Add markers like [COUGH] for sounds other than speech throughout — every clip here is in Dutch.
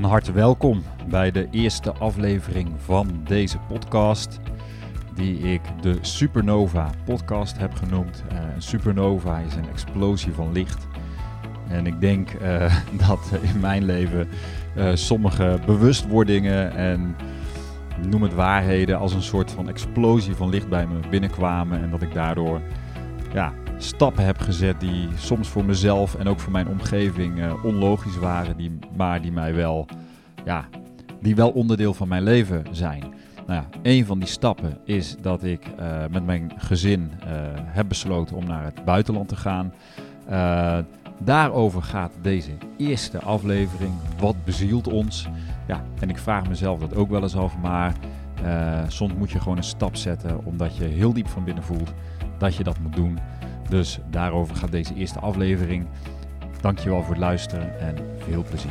Van harte welkom bij de eerste aflevering van deze podcast, die ik de Supernova podcast heb genoemd. Uh, supernova is een explosie van licht. En ik denk uh, [LAUGHS] dat in mijn leven uh, sommige bewustwordingen en noem het waarheden als een soort van explosie van licht bij me binnenkwamen. En dat ik daardoor ja, stappen heb gezet die soms voor mezelf en ook voor mijn omgeving uh, onlogisch waren, die, maar die mij wel, ja, die wel onderdeel van mijn leven zijn. Nou ja, een van die stappen is dat ik uh, met mijn gezin uh, heb besloten om naar het buitenland te gaan. daarover gaat deze eerste aflevering. Wat bezielt ons? Ja, en ik vraag mezelf dat ook wel eens af, maar soms moet je gewoon een stap zetten omdat je heel diep van binnen voelt dat je dat moet doen. Dus daarover gaat deze eerste aflevering. Dankjewel voor het luisteren en veel plezier.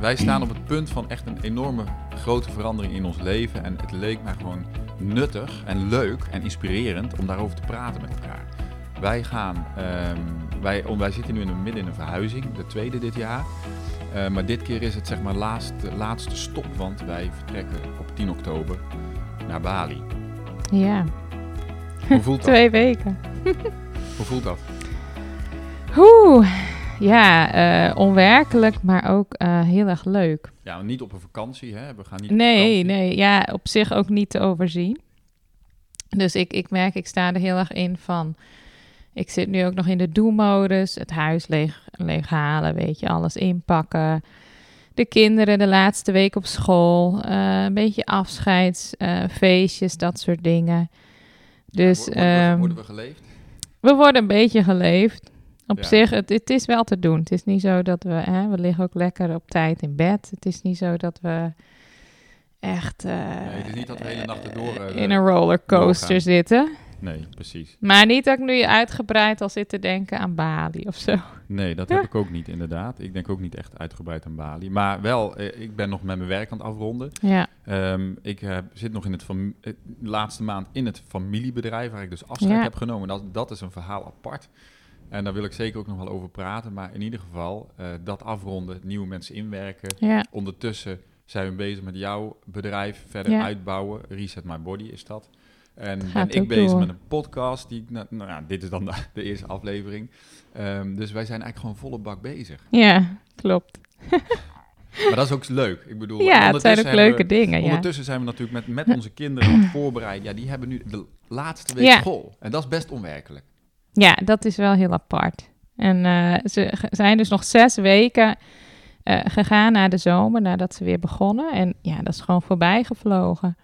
Wij staan op het punt van echt een enorme grote verandering in ons leven. En het leek mij gewoon nuttig en leuk en inspirerend om daarover te praten met elkaar. Wij gaan, um, wij, wij zitten nu in een, midden in een verhuizing, de tweede dit jaar. Uh, maar dit keer is het zeg maar laatste, laatste stop, want wij vertrekken op 10 oktober naar Bali. Ja, hoe voelt dat? Twee weken. Hoe voelt dat? Oeh, ja, uh, onwerkelijk, maar ook uh, heel erg leuk. Ja, niet op een vakantie, hè? We gaan niet nee, nee, ja, op zich ook niet te overzien. Dus ik, ik merk, ik sta er heel erg in van... Ik zit nu ook nog in de do-modus. Het huis leeg, leeg halen, weet je, alles inpakken. De kinderen de laatste week op school. Uh, een beetje afscheidsfeestjes, dat soort dingen. Dus, ja, worden, we, worden, we, geleefd? We worden een beetje geleefd. Op zich, het, het, is wel te doen. Het is niet zo dat we, hè, we liggen ook lekker op tijd in bed. Het is niet zo dat we echt uh, nee, het is niet dat we hele nacht erdoor, uh, in een rollercoaster doorgaan. zitten. Nee, precies. Maar niet dat ik nu uitgebreid al zit te denken aan Bali of zo. Nee, dat heb ik ook niet inderdaad. Ik denk ook niet echt uitgebreid aan Bali. Maar wel, eh, ik ben nog met mijn werk aan het afronden. Ja. Um, ik uh, zit nog in het uh, laatste maand in het familiebedrijf waar ik dus afscheid ja. heb genomen. Dat, dat is een verhaal apart. En daar wil ik zeker ook nog wel over praten. Maar in ieder geval, uh, dat afronden, nieuwe mensen inwerken. Ja. Ondertussen zijn we bezig met jouw bedrijf verder ja. uitbouwen. Reset My Body is dat. En ben ik bezig door. met een podcast. Die, nou, nou ja, dit is dan de, de eerste aflevering. Um, dus wij zijn eigenlijk gewoon volle bak bezig. Ja, klopt. maar dat is ook leuk. Ik bedoel, ja, het zijn ook leuke we, dingen. Ondertussen zijn we natuurlijk met, met onze kinderen aan het voorbereiden. Ja, die hebben nu de laatste week ja. school. En dat is best onwerkelijk. Ja, dat is wel heel apart. En uh, ze zijn dus nog zes weken uh, gegaan na de zomer, nadat ze weer begonnen. En ja, dat is gewoon voorbij gevlogen.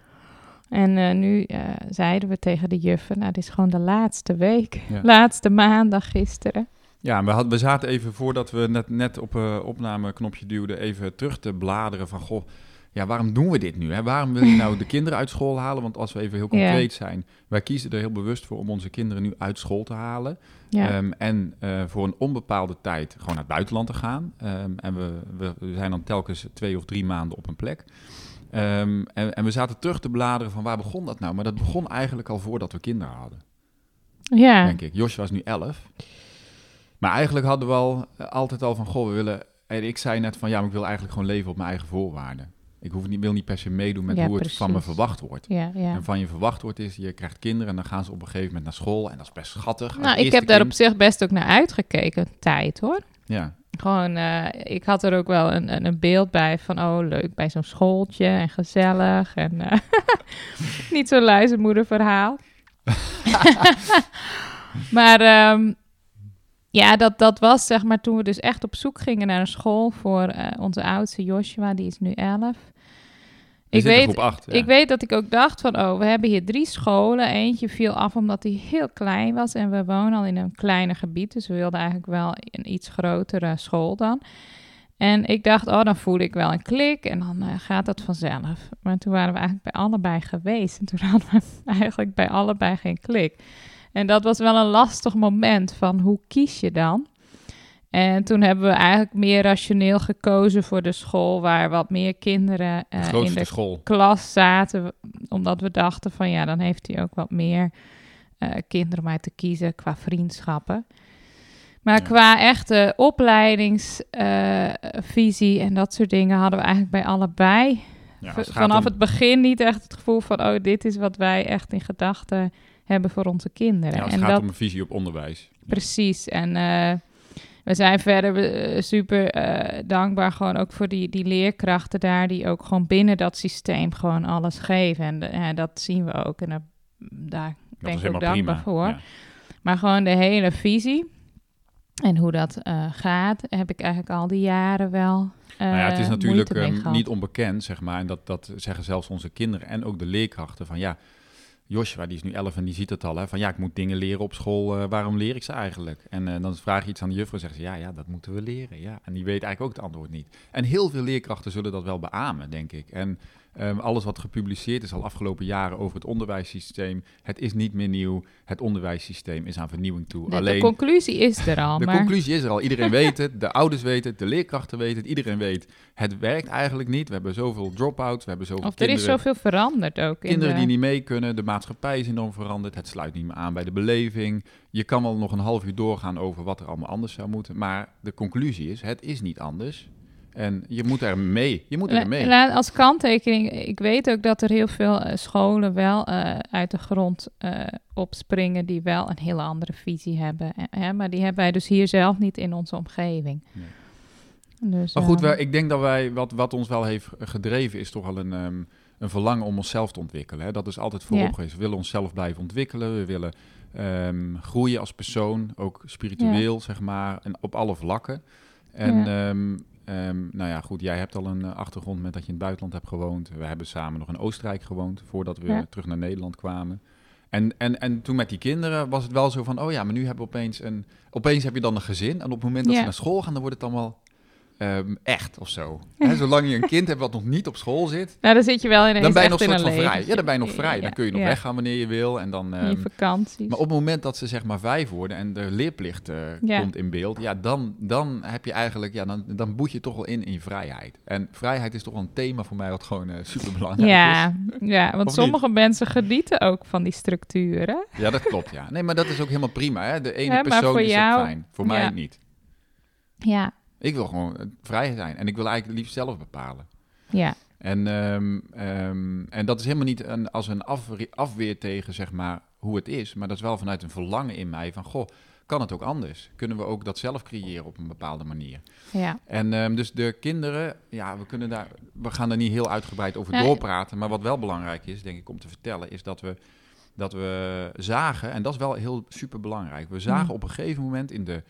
En uh, nu uh, zeiden we tegen de juffen, nou, dit is gewoon de laatste week. Ja. [LAUGHS] Laatste maandag gisteren. Ja, we, had, we zaten even voordat we net, net op uh, opnameknopje duwden, even terug te bladeren van, goh, ja, waarom doen we dit nu? Hè? Waarom wil je nou de [LAUGHS] kinderen uit school halen? Want als we even heel concreet ja. zijn, wij kiezen er heel bewust voor om onze kinderen nu uit school te halen. Ja. Um, en uh, voor een onbepaalde tijd gewoon naar het buitenland te gaan. Um, en we, we, we zijn dan telkens twee of drie maanden op een plek. Um, en, en, we zaten terug te bladeren van waar begon dat nou? Maar dat begon eigenlijk al voordat we kinderen hadden. Ja. Denk ik. Josje was nu elf. Maar eigenlijk hadden we al uh, altijd al van, goh, we willen... En ik zei net van, ja, maar ik wil eigenlijk gewoon leven op mijn eigen voorwaarden. Ik hoef niet, wil niet per se meedoen met ja, hoe het precies. van me verwacht wordt. Ja, ja. En van je verwacht wordt is, je krijgt kinderen en dan gaan ze op een gegeven moment naar school. En dat is best schattig. Nou, ik heb daar op zich best ook naar uitgekeken, tijd hoor. Ja. Gewoon, uh, ik had er ook wel een, een beeld bij van, oh leuk, bij zo'n schooltje en gezellig. En uh, [LAUGHS] niet zo'n luizenmoederverhaal. [LAUGHS] maar um, ja, dat, dat was zeg maar toen we dus echt op zoek gingen naar een school voor uh, onze oudste Joshua, die is nu 11. Ik weet, acht, ja. ik weet dat ik ook dacht van, oh, we hebben hier drie scholen. Eentje viel af omdat hij heel klein was en we wonen al in een kleiner gebied. Dus we wilden eigenlijk wel een iets grotere school dan. En ik dacht, oh, dan voel ik wel een klik en dan uh, gaat dat vanzelf. Maar toen waren we eigenlijk bij allebei geweest en toen [LAUGHS] hadden we eigenlijk bij allebei geen klik. En dat was wel een lastig moment van hoe kies je dan? En toen hebben we eigenlijk meer rationeel gekozen voor de school waar wat meer kinderen uh, de in de school. klas zaten. Omdat we dachten van ja, dan heeft hij ook wat meer uh, kinderen om uit te kiezen qua vriendschappen. Maar Ja. qua echte opleidingsvisie en dat soort dingen hadden we eigenlijk bij allebei Ja, het vanaf om- het begin niet echt het gevoel van, oh, dit is wat wij echt in gedachten hebben voor onze kinderen. ja, en het gaat dat om een visie op onderwijs. precies. En eh, we zijn verder eh, super eh, dankbaar gewoon ook voor die, die leerkrachten daar, die ook gewoon binnen dat systeem gewoon alles geven. En ja, dat zien we ook. En daar, daar Dat ben ik ook dankbaar prima. voor. Ja. Maar gewoon de hele visie en hoe dat eh, gaat, heb ik eigenlijk al die jaren wel. eh, Nou ja, het is natuurlijk ehm, niet onbekend, zeg maar. En dat, dat zeggen zelfs onze kinderen en ook de leerkrachten van ja. Joshua, die is nu 11 en die ziet het al. Hè, van ja, ik moet dingen leren op school. eh, waarom leer ik ze eigenlijk? En eh, dan vraag je iets aan de juffrouw. Zegt ze ja, ja, dat moeten we leren. Ja. En die weet eigenlijk ook het antwoord niet. En heel veel leerkrachten zullen dat wel beamen, denk ik. En ehm, alles wat gepubliceerd is al afgelopen jaren over het onderwijssysteem. Het is niet meer nieuw. Het onderwijssysteem is aan vernieuwing toe. de, de Alleen conclusie is er al, [LAUGHS] de maar conclusie is er al. Iedereen [LAUGHS] weet het. De ouders weten het. De leerkrachten weten het. Iedereen weet. Het werkt eigenlijk niet. We hebben zoveel drop-outs. We hebben zoveel of er kinderen, is zoveel veranderd ook. in kinderen de- die niet mee kunnen. De maatschappij is enorm veranderd. Het sluit niet meer aan bij de beleving. Je kan wel nog een half uur doorgaan over wat er allemaal anders zou moeten. Maar de conclusie is, het is niet anders. En je moet er mee. Je moet er mee. la- als kanttekening, ik weet ook dat er heel veel eh, scholen wel eh, uit de grond eh, opspringen die wel een hele andere visie hebben. Hè? Maar die hebben wij dus hier zelf niet in onze omgeving. Dus, Maar goed, eh, wij, ik denk dat wij, wat, wat ons wel heeft gedreven, is toch wel een, ehm, een verlangen om onszelf te ontwikkelen. Hè? Dat is altijd voorop geweest. We willen onszelf blijven ontwikkelen. We willen ehm, groeien als persoon, ook spiritueel, zeg maar, en op alle vlakken. En Ja. ehm, ehm, nou ja, goed, jij hebt al een eh, achtergrond met dat je in het buitenland hebt gewoond. We hebben samen nog in Oostenrijk gewoond, voordat we Ja. terug naar Nederland kwamen. En, en, en toen met die kinderen was het wel zo van, oh ja, maar nu hebben we opeens een... Opeens heb je dan een gezin en op het moment dat Ja. ze naar school gaan, dan wordt het allemaal ehm, echt of zo. [LAUGHS] Zolang je een kind hebt wat nog niet op school zit, nou, dan zit je wel ineens dan ben je nog in soort van vrij. Ja, dan ben je nog vrij. Dan kun je nog Ja, weggaan wanneer je wil. En dan, in ehm, vakanties. maar op het moment dat ze zeg maar vijf worden en de leerplicht eh, Ja. komt in beeld, ja, dan, dan heb je eigenlijk, ja, dan, dan boet je toch wel in in je vrijheid. En vrijheid is toch wel een thema voor mij wat gewoon super belangrijk is. ja, ja, want Of sommige mensen genieten ook van die structuren. Ja, dat klopt, ja. Nee, maar dat is ook helemaal prima. Hè? De ene persoon is jou- ook fijn. Voor mij niet. Ja, Ik wil gewoon eh, vrij zijn. En ik wil eigenlijk liefst zelf bepalen. ja, En, ehm, ehm, en dat is helemaal niet een, als een afwe- afweer tegen zeg maar, hoe het is. Maar dat is wel vanuit een verlangen in mij van... Goh, kan het ook anders? Kunnen we ook dat zelf creëren op een bepaalde manier? ja. En ehm, dus de kinderen, ja, we, kunnen daar, we gaan er niet heel uitgebreid over doorpraten. Maar wat wel belangrijk is, denk ik, om te vertellen, is dat we, dat we zagen, en dat is wel heel super belangrijk. We zagen Mm. op een gegeven moment in de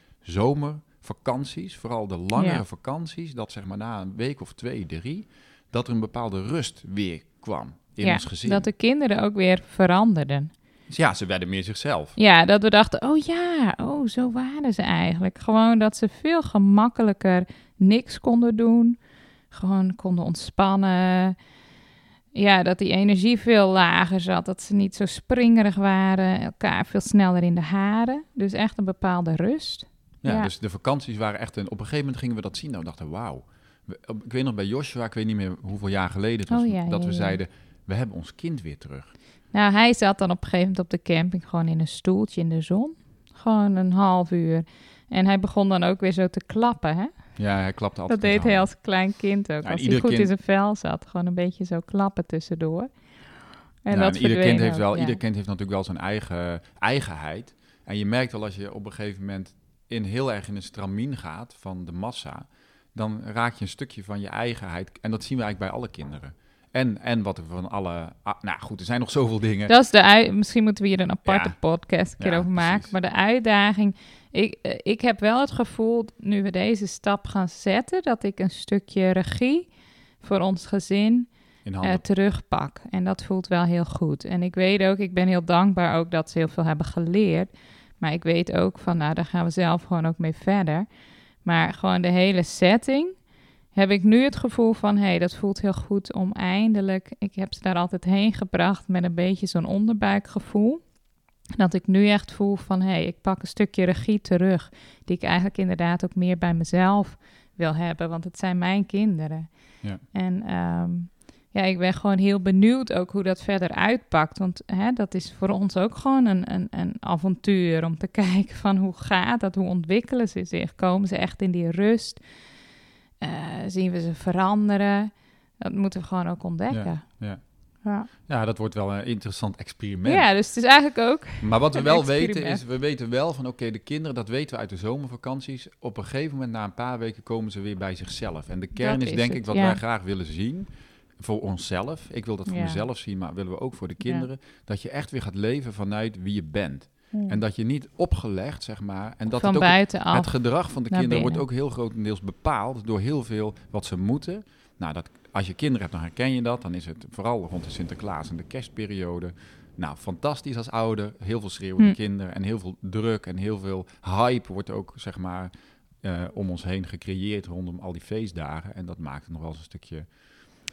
zomervakanties, vooral de langere Ja. vakanties, dat zeg maar na een week of twee, drie, dat er een bepaalde rust weer kwam in ja, ons gezin. dat de kinderen ook weer veranderden. Dus ja, ze werden meer zichzelf. Ja, dat we dachten, oh ja, oh, zo waren ze eigenlijk. Gewoon dat ze veel gemakkelijker niks konden doen. Gewoon konden ontspannen. Ja, dat die energie veel lager zat. Dat ze niet zo springerig waren. Elkaar veel sneller in de haren. Dus echt een bepaalde rust. Ja, Ja. dus de vakanties waren echt... Een, op een gegeven moment gingen we dat zien. Nou, we dachten, wauw. Ik weet nog bij Joshua, ik weet niet meer hoeveel jaar geleden het was... Oh, ja, dat ja, we zeiden, we hebben ons kind weer terug. Nou, hij zat dan op een gegeven moment op de camping gewoon in een stoeltje in de zon. Gewoon een half uur. En hij begon dan ook weer zo te klappen, hè? Ja, hij klapte altijd Dat deed hij als klein kind ook. Ja, als hij goed in zijn vel zat. Gewoon een beetje zo klappen tussendoor. En Ja, dat en ieder kind heeft wel, ja. ieder kind heeft natuurlijk wel zijn eigen eigenheid. En je merkt wel als je op een gegeven moment in heel erg in een stramien gaat van de massa, dan raak je een stukje van je eigenheid. En dat zien we eigenlijk bij alle kinderen. En, en wat er van alle. ah, nou goed, er zijn nog zoveel dingen. Dat is de Misschien moeten we hier een aparte Ja. podcast een keer Ja, over maken. precies. Maar de uitdaging... Ik, eh, ik heb wel het gevoel, nu we deze stap gaan zetten... dat ik een stukje regie voor ons gezin in eh, terugpak. En dat voelt wel heel goed. En ik weet ook, ik ben heel dankbaar ook dat ze heel veel hebben geleerd. Maar ik weet ook van, nou, daar gaan we zelf gewoon ook mee verder. Maar gewoon de hele setting heb ik nu het gevoel van, hé, hey, dat voelt heel goed om eindelijk... Ik heb ze daar altijd heen gebracht met een beetje zo'n onderbuikgevoel. Dat ik nu echt voel van, hé, hey, ik pak een stukje regie terug. Die ik eigenlijk inderdaad ook meer bij mezelf wil hebben. Want het zijn mijn kinderen. Ja. En ehm, ja, ik ben gewoon heel benieuwd ook hoe dat verder uitpakt. Want hè, dat is voor ons ook gewoon een, een, een avontuur om te [LAUGHS] kijken van hoe gaat dat, hoe ontwikkelen ze zich? Komen ze echt in die rust? Eh, zien we ze veranderen? Dat moeten we gewoon ook ontdekken. Ja. Ja, Ja, dat wordt wel een interessant experiment. ja dus het is eigenlijk ook... Maar wat we wel experiment. weten is, we weten wel van oké, de kinderen, dat weten we uit de zomervakanties. Op een gegeven moment, na een paar weken, komen ze weer bij zichzelf. En de kern Dat is, is denk het, ik wat ja. wij graag willen zien. Voor onszelf. Ik wil dat voor Ja. mezelf zien, maar willen we ook voor de Ja. kinderen. Dat je echt weer gaat leven vanuit wie je bent. hmm, En dat je niet opgelegd, zeg maar. En dat van het ook het gedrag van de kinderen wordt ook heel grotendeels bepaald door heel veel wat ze moeten. Nou, dat, als je kinderen hebt, dan herken je dat. Dan is het vooral rond de Sinterklaas en de kerstperiode. Nou, fantastisch als ouder. Heel veel schreeuwende Hm. kinderen en heel veel druk en heel veel hype wordt ook, zeg maar, eh, om ons heen gecreëerd rondom al die feestdagen. En dat maakt het nog wel eens een stukje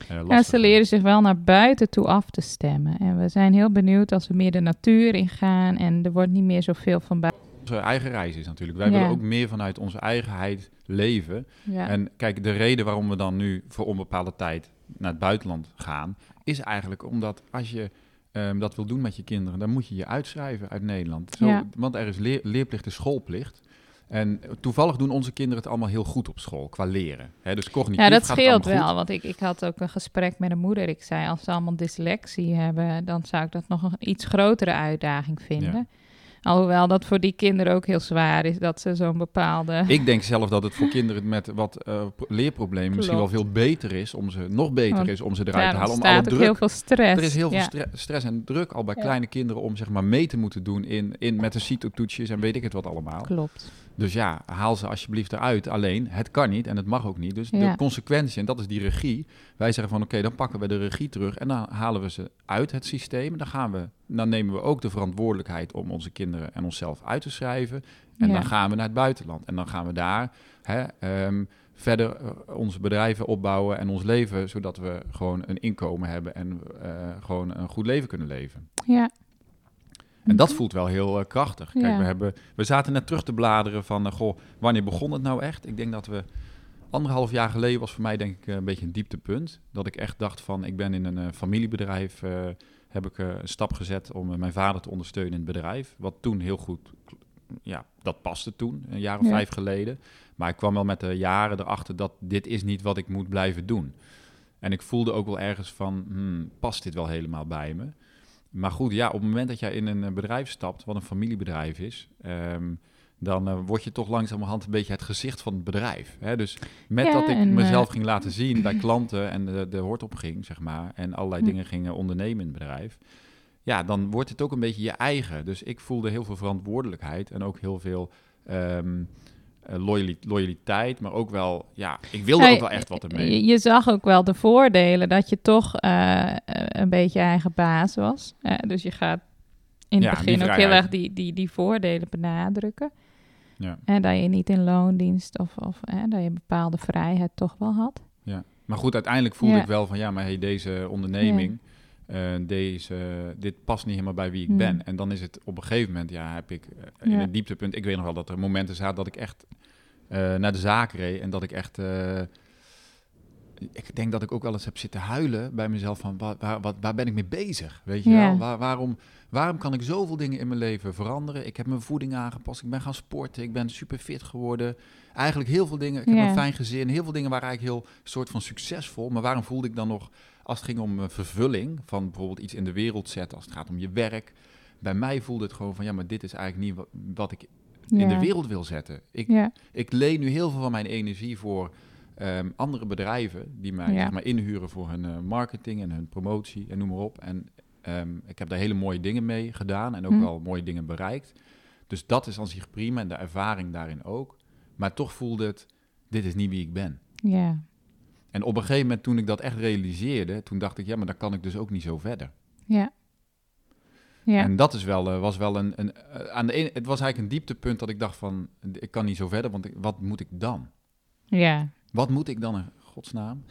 eh Ja, ze leren zich wel naar buiten toe af te stemmen. En we zijn heel benieuwd als we meer de natuur ingaan en er wordt niet meer zoveel van buiten. Onze eigen reis is natuurlijk. Wij Ja. willen ook meer vanuit onze eigenheid leven. Ja. En kijk, de reden waarom we dan nu voor onbepaalde tijd naar het buitenland gaan, is eigenlijk omdat als je ehm, dat wil doen met je kinderen, dan moet je je uitschrijven uit Nederland. Zo, Ja. Want er is leer- leerplicht en schoolplicht. En toevallig doen onze kinderen het allemaal heel goed op school, qua leren. Hè, dus cognitief Ja, dat gaat het scheelt goed. wel. Want ik, ik had ook een gesprek met een moeder. Ik zei, als ze allemaal dyslexie hebben, dan zou ik dat nog een iets grotere uitdaging vinden. Alhoewel dat voor die kinderen ook heel zwaar is, dat ze zo'n bepaalde... Ik denk zelf dat het voor kinderen met wat eh, pro- leerproblemen misschien wel veel beter is, om ze, nog beter Want is om ze Ja, eruit te halen. Om alle druk heel veel stress. Er is heel veel Ja. stress en druk al bij Ja. kleine kinderen om zeg maar mee te moeten doen in, in met de CITO-toetsjes en weet ik het wat allemaal. Klopt. Dus ja, haal ze alsjeblieft eruit. Alleen, het kan niet en het mag ook niet. Dus Ja. de consequentie, en dat is die regie. Wij zeggen van oké, dan pakken we de regie terug en dan halen we ze uit het systeem. Dan, gaan we, dan nemen we ook de verantwoordelijkheid om onze kinderen en onszelf uit te schrijven. En Ja. dan gaan we naar het buitenland. En dan gaan we daar hè, ehm, verder eh, onze bedrijven opbouwen en ons leven, zodat we gewoon een inkomen hebben en eh, gewoon een goed leven kunnen leven. Ja. En dat voelt wel heel eh, krachtig. Kijk, Ja. we, hebben, we zaten net terug te bladeren van, eh, goh, wanneer begon het nou echt? Ik denk dat we anderhalf jaar geleden was voor mij denk ik eh, een beetje een dieptepunt. Dat ik echt dacht van, ik ben in een familiebedrijf, heb ik een stap gezet om mijn vader te ondersteunen in het bedrijf. Wat toen heel goed, ja, dat paste toen, een jaar of Ja. vijf geleden. Maar ik kwam wel met de jaren erachter dat dit is niet wat ik moet blijven doen. En ik voelde ook wel ergens van, hmm, past dit wel helemaal bij me? Maar goed, ja, op het moment dat jij in een eh, bedrijf stapt, wat een familiebedrijf is, ehm, dan eh, word je toch langzamerhand een beetje het gezicht van het bedrijf. Hè? Dus met Ja, dat ik en, mezelf eh, ging laten zien bij klanten en de, de hoort op ging, zeg maar, en allerlei dingen gingen ondernemen in het bedrijf, ja, dan wordt het ook een beetje je eigen. Dus ik voelde heel veel verantwoordelijkheid en ook heel veel ehm, eh, loyali- loyaliteit, maar ook wel, ja, ik wilde Ja, ook wel echt wat ermee. Je, je zag ook wel de voordelen dat je toch eh, eh, een beetje eigen baas was. Eh, dus je gaat in het Ja, begin ook heel erg die, die, die voordelen benadrukken. Ja. En dat je niet in loondienst of, of eh, dat je bepaalde vrijheid toch wel had. Ja, maar goed, uiteindelijk voelde Ja. ik wel van ja, maar hey, deze onderneming, eh, deze, dit past niet helemaal bij wie ik Hmm. ben. En dan is het op een gegeven moment, ja, heb ik eh, in Ja. het dieptepunt, ik weet nog wel dat er momenten zaten dat ik echt eh, naar de zaak reed en dat ik echt, ik denk dat ik ook wel eens heb zitten huilen bij mezelf van waar, waar, wat, waar ben ik mee bezig, weet je Ja. wel? Waar, waarom, waarom kan ik zoveel dingen in mijn leven veranderen? Ik heb mijn voeding aangepast, ik ben gaan sporten, ik ben super fit geworden. Eigenlijk heel veel dingen, ik heb een fijn gezin, heel veel dingen waren eigenlijk heel soort van succesvol. Maar waarom voelde ik dan nog, als het ging om eh, vervulling, van bijvoorbeeld iets in de wereld zetten, als het gaat om je werk. Bij mij voelde het gewoon van, ja, maar dit is eigenlijk niet wat, wat ik in de wereld wil zetten. Ik, Ja, ik leen nu heel veel van mijn energie voor ehm, andere bedrijven die mij Ja. zeg maar, inhuren voor hun eh, marketing en hun promotie en noem maar op. En ehm, ik heb daar hele mooie dingen mee gedaan en ook Hm. wel mooie dingen bereikt. Dus dat is aan zich prima en de ervaring daarin ook. Maar toch voelde het, dit is niet wie ik ben. ja. En op een gegeven moment toen ik dat echt realiseerde, toen dacht ik, ja, maar dan kan ik dus ook niet zo verder. ja. Ja, En dat is wel, eh, was wel een, een eh, aan de ene, het was eigenlijk een dieptepunt dat ik dacht van, ik kan niet zo verder, want ik- wat moet ik dan? ja. Wat moet ik dan in godsnaam?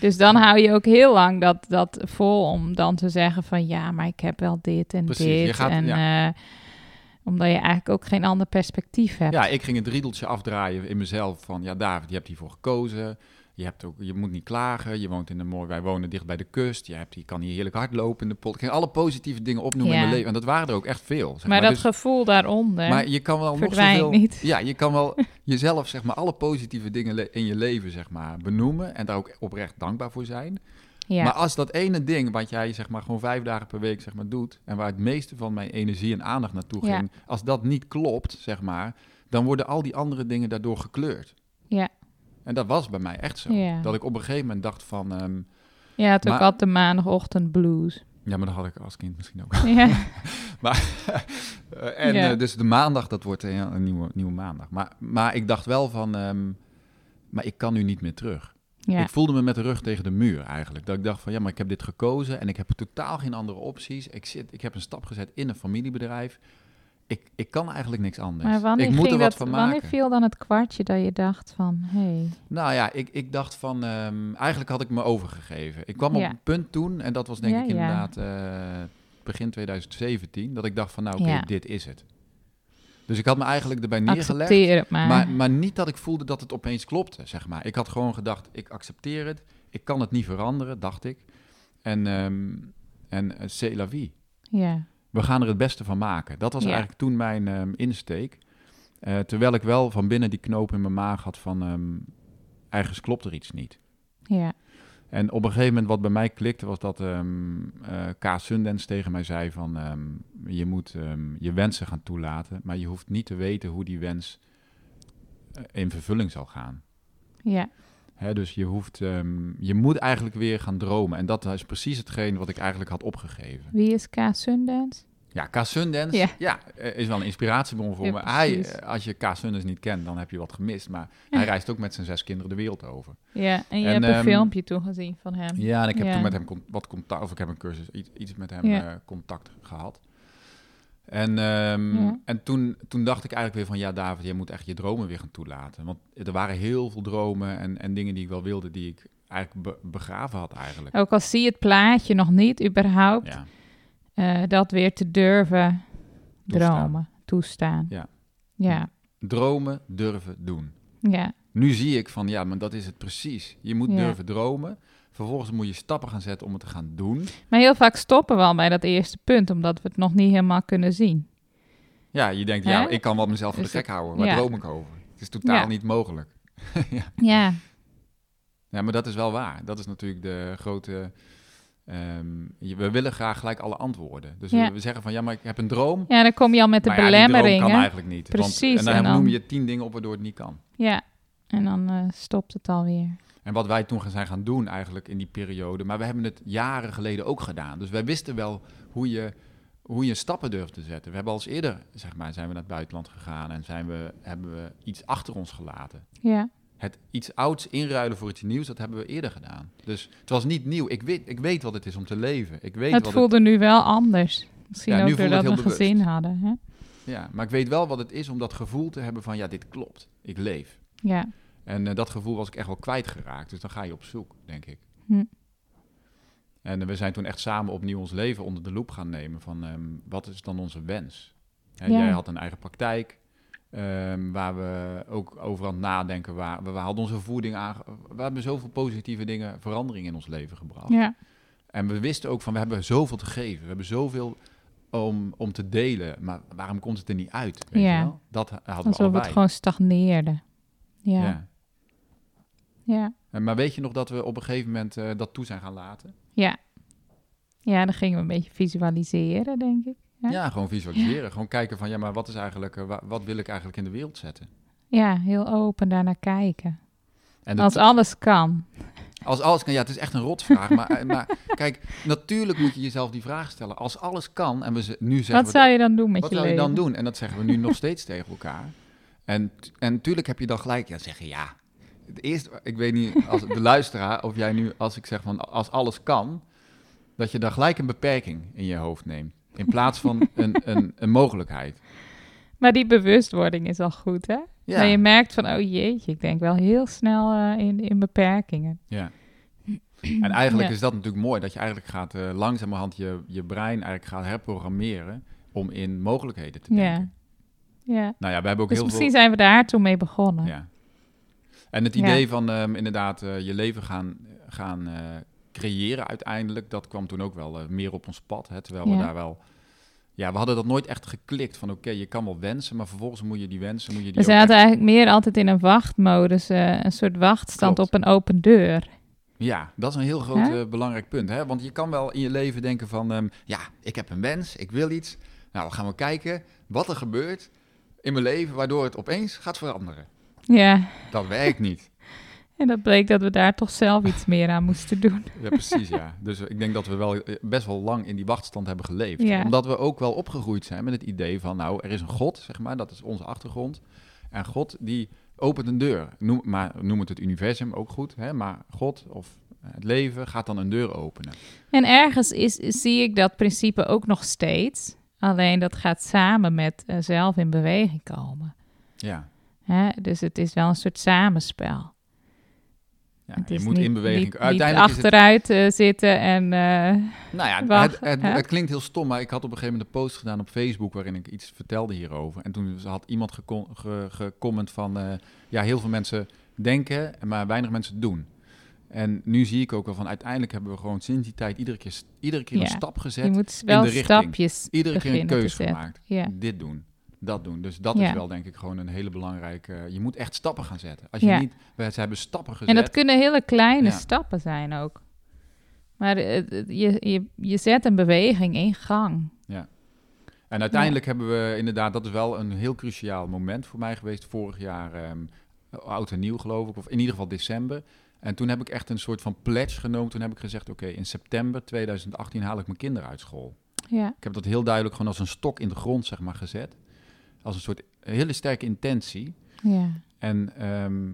Dus dan hou je ook heel lang dat, dat vol om dan te zeggen van ja, maar ik heb wel dit en Precies, dit. je gaat- en, eh, omdat je eigenlijk ook geen ander perspectief hebt. Ja, ik ging het riedeltje afdraaien in mezelf van, ja David, je hebt hiervoor gekozen. Je, hebt ook, je moet niet klagen. Je woont in een mooi... Wij wonen dicht bij de kust. Je, hebt, je kan hier heerlijk hardlopen in de pot. Ik ging alle positieve dingen opnoemen in mijn leven. En dat waren er ook echt veel. Zeg maar, dat Dus- gevoel daaronder maar je kan wel nog zoveel... niet. Ja, je kan wel [LAUGHS] jezelf, zeg maar, alle positieve dingen in je leven, zeg maar, benoemen. En daar ook oprecht dankbaar voor zijn. Ja, Maar als dat ene ding wat jij, zeg maar, gewoon vijf dagen per week, zeg maar, doet. En waar het meeste van mijn energie en aandacht naartoe Ja. ging. Als dat niet klopt, zeg maar, dan worden al die andere dingen daardoor gekleurd. Ja. En dat was bij mij echt zo. Ja. Dat ik op een gegeven moment dacht van... ehm, je had ook maar- altijd de maandagochtend blues. ja, maar dat had ik als kind misschien ook. ja. [LAUGHS] Eh, en Ja. eh, dus de maandag, dat wordt een nieuwe, nieuwe maandag. Maar, maar ik dacht wel van, ehm, maar ik kan nu niet meer terug. ja. Ik voelde me met de rug tegen de muur eigenlijk. Dat ik dacht van, ja, maar ik heb dit gekozen en ik heb totaal geen andere opties. Ik, zit, ik heb een stap gezet in een familiebedrijf. Ik, ik kan eigenlijk niks anders. Maar wanneer, ik moet er wat dat, van wanneer maken. viel dan het kwartje dat je dacht van... Hey, Nou ja, ik, ik dacht van, ehm, eigenlijk had ik me overgegeven. Ik kwam op een punt toen, en dat was denk Ja, ik inderdaad eh, begin 2017, dat ik dacht van, nou oké, dit is het. Dus ik had me eigenlijk erbij neergelegd. accepteer het maar. Maar, maar niet dat ik voelde dat het opeens klopte, zeg maar. Ik had gewoon gedacht, ik accepteer het. Ik kan het niet veranderen, dacht ik. En, ehm en eh, c'est la vie. ja. We gaan er het beste van maken. Dat was Ja. eigenlijk toen mijn ehm, insteek. Eh, terwijl ik wel van binnen die knoop in mijn maag had van... ehm ergens klopt er iets niet. ja, En op een gegeven moment wat bij mij klikte... was dat ehm eh K. Sundens tegen mij zei van... je moet je wensen gaan toelaten... maar je hoeft niet te weten hoe die wens eh, in vervulling zal gaan. ja, Hè, dus je, hoeft, ehm, je moet eigenlijk weer gaan dromen. En dat is precies hetgeen wat ik eigenlijk had opgegeven. Wie is K. Sundance? Ja, K. Sundance Ja. ja. is wel een inspiratiebron voor Ja, me. Hij, eh, als je K. Sundance niet kent, dan heb je wat gemist. Maar hij reist ook met zijn zes kinderen de wereld over. Ja, en je En, hebt een ehm, filmpje toegezien van hem. Ja, en ik heb Ja. toen met hem wat contact, of ik heb een cursus, iets, iets met hem eh, contact gehad. En, ehm, Ja. en toen, toen dacht ik eigenlijk weer van, ja David, je moet echt je dromen weer gaan toelaten. Want er waren heel veel dromen en, en dingen die ik wel wilde, die ik eigenlijk be- begraven had eigenlijk. Ook al zie je het plaatje nog niet überhaupt, Ja. eh, dat weer te durven Toestaan. dromen, toestaan. Ja. Ja, Dromen, durven, doen. ja, Nu zie ik van, ja, maar dat is het precies. Je moet Ja. durven dromen. Vervolgens moet je stappen gaan zetten om het te gaan doen. Maar heel vaak stoppen we al bij dat eerste punt, omdat we het nog niet helemaal kunnen zien. Ja, je denkt, Hè? ja, ik kan wel mezelf voor de Dus gek houden. Waar ja. droom ik over? Het is totaal Ja. niet mogelijk. [LAUGHS] ja. Ja, ja, maar dat is wel waar. Dat is natuurlijk de grote... ehm, je- we willen graag gelijk alle antwoorden. Dus Ja. we, we zeggen van, ja, maar ik heb een droom. ja dan kom je al met de maar ja, die droom belemmeringen. kan eigenlijk niet. Precies, Want, en dan, en dan- noem je tien dingen op waardoor het niet kan. Ja, en dan eh, stopt het alweer. En wat wij toen gaan zijn gaan doen eigenlijk in die periode, maar we hebben het jaren geleden ook gedaan. Dus wij wisten wel hoe je, hoe je stappen durft te zetten. We hebben al eens eerder, zeg maar, zijn we naar het buitenland gegaan en zijn we, hebben we iets achter ons gelaten. Ja, Het iets ouds inruilen voor iets nieuws, dat hebben we eerder gedaan. Dus het was niet nieuw. Ik weet, ik weet wat het is om te leven. Ik weet het wat voelde nu wel anders. Misschien Ja, ook doordat we bewust. gezien hadden. Hè? ja, maar ik weet wel wat het is om dat gevoel te hebben van, ja, dit klopt. Ik leef. Ja, En eh, dat gevoel was ik echt wel kwijtgeraakt. Dus dan ga je op zoek, denk ik. Hm. En eh, we zijn toen echt samen opnieuw ons leven onder de loep gaan nemen van ehm, wat is dan onze wens? Hè, Ja. Jij had een eigen praktijk ehm, waar we ook over aan het nadenken waren. We, we hadden onze voeding aan. We hebben zoveel positieve dingen, verandering in ons leven gebracht. ja, En we wisten ook van we hebben zoveel te geven. We hebben zoveel om, om te delen. Maar waarom komt het er niet uit? Weet Ja. je wel? Dat hadden we alsof allebei. het gewoon stagneerde. Ja, ja. Ja. En, maar weet je nog dat we op een gegeven moment eh, dat toe zijn gaan laten? ja. Ja, dan gingen we een beetje visualiseren, denk ik. Ja. Ja, gewoon visualiseren. Gewoon kijken van, ja, maar wat is eigenlijk, eh, wa- wat wil ik eigenlijk in de wereld zetten? Ja, heel open daarnaar kijken. En dat- Als alles kan. als alles kan, ja, het is echt een rotvraag. maar, eh, maar [LAUGHS] kijk, natuurlijk moet je jezelf die vraag stellen. Als alles kan, en we ze- nu zeggen Wat we, zou je dan doen met wat je zou je leven? dan doen? En dat zeggen we nu nog steeds tegen elkaar. En, en natuurlijk heb je dan gelijk, ja, zeggen ja. Het eerste, ik weet niet, als de luisteraar, of jij nu, als ik zeg van, als alles kan, dat je dan gelijk een beperking in je hoofd neemt. In plaats van een, [LAUGHS] een, een mogelijkheid. Maar die bewustwording is al goed, hè? Ja. Dat je merkt van, oh jeetje, ik denk wel heel snel eh, in, in beperkingen. Ja. En eigenlijk Ja. is dat natuurlijk mooi, dat je eigenlijk gaat eh, langzamerhand je, je brein eigenlijk gaat herprogrammeren om in mogelijkheden te Ja. denken. Ja. Nou ja, we hebben ook Dus heel misschien veel... zijn we daar toen mee begonnen. Ja. En het Ja. idee van ehm, inderdaad eh, je leven gaan, gaan eh, creëren uiteindelijk, dat kwam toen ook wel eh, meer op ons pad. Hè, terwijl we daar wel... Ja, we hadden dat nooit echt geklikt van oké, je kan wel wensen, maar vervolgens moet je die wensen, moet je die We ook zaten echt- eigenlijk meer altijd in een wachtmodus, een soort wachtstand Klopt. op een open deur. Ja, dat is een heel groot belangrijk punt. Hè? Want je kan wel in je leven denken van, ehm, ja, ik heb een wens, ik wil iets. Nou, we gaan we kijken wat er gebeurt in mijn leven waardoor het opeens gaat veranderen. Ja, Dat werkt niet. en dat bleek dat we daar toch zelf iets meer aan moesten doen. Ja, precies, ja. Dus ik denk dat we wel eh, best wel lang in die wachtstand hebben geleefd. Ja. Omdat we ook wel opgegroeid zijn met het idee van, nou, er is een God, zeg maar, dat is onze achtergrond. En God, die opent een deur. Noem, maar noem het het universum, ook goed. Hè? Maar God of het leven gaat dan een deur openen. En ergens is, zie ik dat principe ook nog steeds. Alleen dat gaat samen met eh, zelf in beweging komen. Ja, Hè? Dus het is wel een soort samenspel. ja je moet niet, in beweging. Niet, niet Uiteindelijk is het achteruit eh, zitten en... eh, Nou ja, Wacht, het, het, klinkt heel stom, maar ik had op een gegeven moment een post gedaan op Facebook waarin ik iets vertelde hierover. En toen had iemand gecom- ge- gecomment van, eh, ja, heel veel mensen denken, maar weinig mensen doen. En nu zie ik ook wel van, uiteindelijk hebben we gewoon sinds die tijd iedere keer, iedere keer Ja, een stap je gezet. moet wel de richting. stapjes Iedere keer een keuze gemaakt. Ja. Dit doen, dat doen. Dus dat Ja. is wel denk ik gewoon een hele belangrijke, je moet echt stappen gaan zetten. Als Ja. je niet, we ze hebben stappen gezet. En dat kunnen hele kleine Ja. stappen zijn ook. Maar eh, eh, je, je, je zet een beweging in gang. En uiteindelijk hebben we inderdaad, dat is wel een heel cruciaal moment voor mij geweest. Vorig jaar, ehm, oud en nieuw geloof ik, of in ieder geval december. En toen heb ik echt een soort van pledge genomen. Toen heb ik gezegd, oké, in september 2018 haal ik mijn kinderen uit school. Ja, Ik heb dat heel duidelijk gewoon als een stok in de grond, zeg maar, gezet. Als een soort hele sterke intentie. ja, En ehm,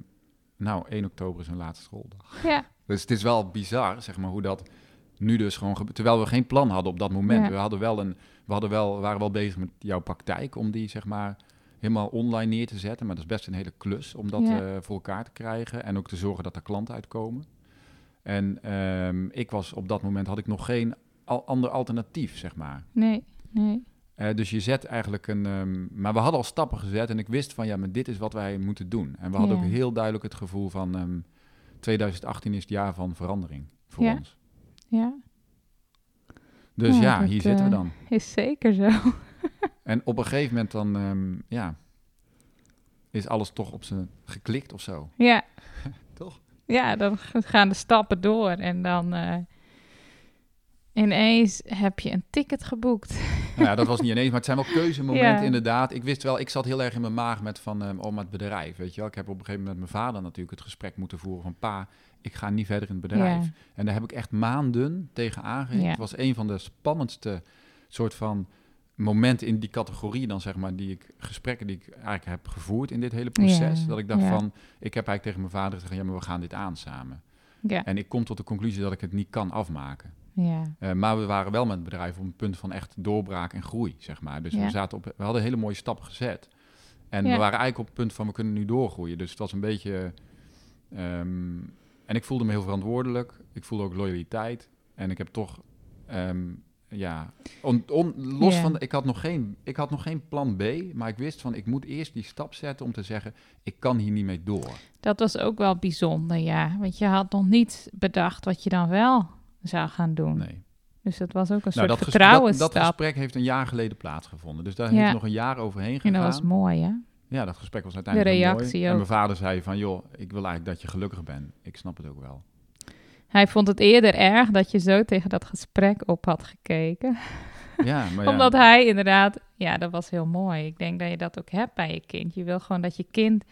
nou, 1 oktober is hun laatste schooldag. ja. [LAUGHS] Dus het is wel bizar, zeg maar, hoe dat nu dus gewoon... Terwijl we geen plan hadden op dat moment. Ja. We, hadden wel een, we hadden wel, waren wel bezig met jouw praktijk om die, zeg maar, helemaal online neer te zetten. Maar dat is best een hele klus om dat Ja. eh, voor elkaar te krijgen. En ook te zorgen dat er klanten uitkomen. En ehm, ik was op dat moment, had ik nog geen al, ander alternatief, zeg maar. Nee, nee. Eh, dus je zet eigenlijk een. ehm, maar we hadden al stappen gezet en ik wist van ja, maar dit is wat wij moeten doen. En we hadden Ja. ook heel duidelijk het gevoel van ehm, 2018 is het jaar van verandering voor Ja. ons. Ja, Dus Ja, hier zitten we eh, dan. is zeker zo. [LAUGHS] En op een gegeven moment dan, ehm, ja, is alles toch op zijn geklikt of zo. Ja. [LAUGHS] Toch? Ja, dan gaan de stappen door en dan eh, ineens heb je een ticket geboekt. Nou ja, dat was niet ineens, maar het zijn wel keuzemomenten Ja. inderdaad. Ik wist wel, ik zat heel erg in mijn maag met van, ehm oh, maar het bedrijf, weet je wel. Ik heb op een gegeven moment met mijn vader natuurlijk het gesprek moeten voeren van, pa, ik ga niet verder in het bedrijf. Ja. En daar heb ik echt maanden tegen aangegeven. Ja. Het was een van de spannendste soort van momenten in die categorie dan, zeg maar, die ik, gesprekken die ik eigenlijk heb gevoerd in dit hele proces. Dat ik dacht van, ik heb eigenlijk tegen mijn vader gezegd, ja, maar we gaan dit aan samen. Ja, En ik kom tot de conclusie dat ik het niet kan afmaken. Ja, Eh, maar we waren wel met het bedrijf op een punt van echt doorbraak en groei, zeg maar. Dus Ja. we, zaten op, we hadden hele mooie stappen gezet. En Ja. we waren eigenlijk op het punt van we kunnen nu doorgroeien. Dus het was een beetje... ehm, en ik voelde me heel verantwoordelijk. Ik voelde ook loyaliteit. En ik heb toch... ehm, ja, on, on- los van... Ik had, nog geen, ik had nog geen plan B, maar ik wist van... Ik moet eerst die stap zetten om te zeggen... Ik kan hier niet mee door. dat was ook wel bijzonder, ja. Want je had nog niet bedacht wat je dan wel zou gaan doen. Nee. Dus dat was ook een Nou, soort ges- dat, dat gesprek heeft een jaar geleden plaatsgevonden. Dus daar Ja. heeft nog een jaar overheen en gegaan. dat was mooi, hè? Ja, dat gesprek was uiteindelijk De heel mooi. reactie En mijn vader zei van, joh, ik wil eigenlijk dat je gelukkig bent. Ik snap het ook wel. Hij vond het eerder erg dat je zo tegen dat gesprek op had gekeken. Ja, maar [LAUGHS] ja, Omdat hij inderdaad, ja, dat was heel mooi. Ik denk dat je dat ook hebt bij je kind. Je wil gewoon dat je kind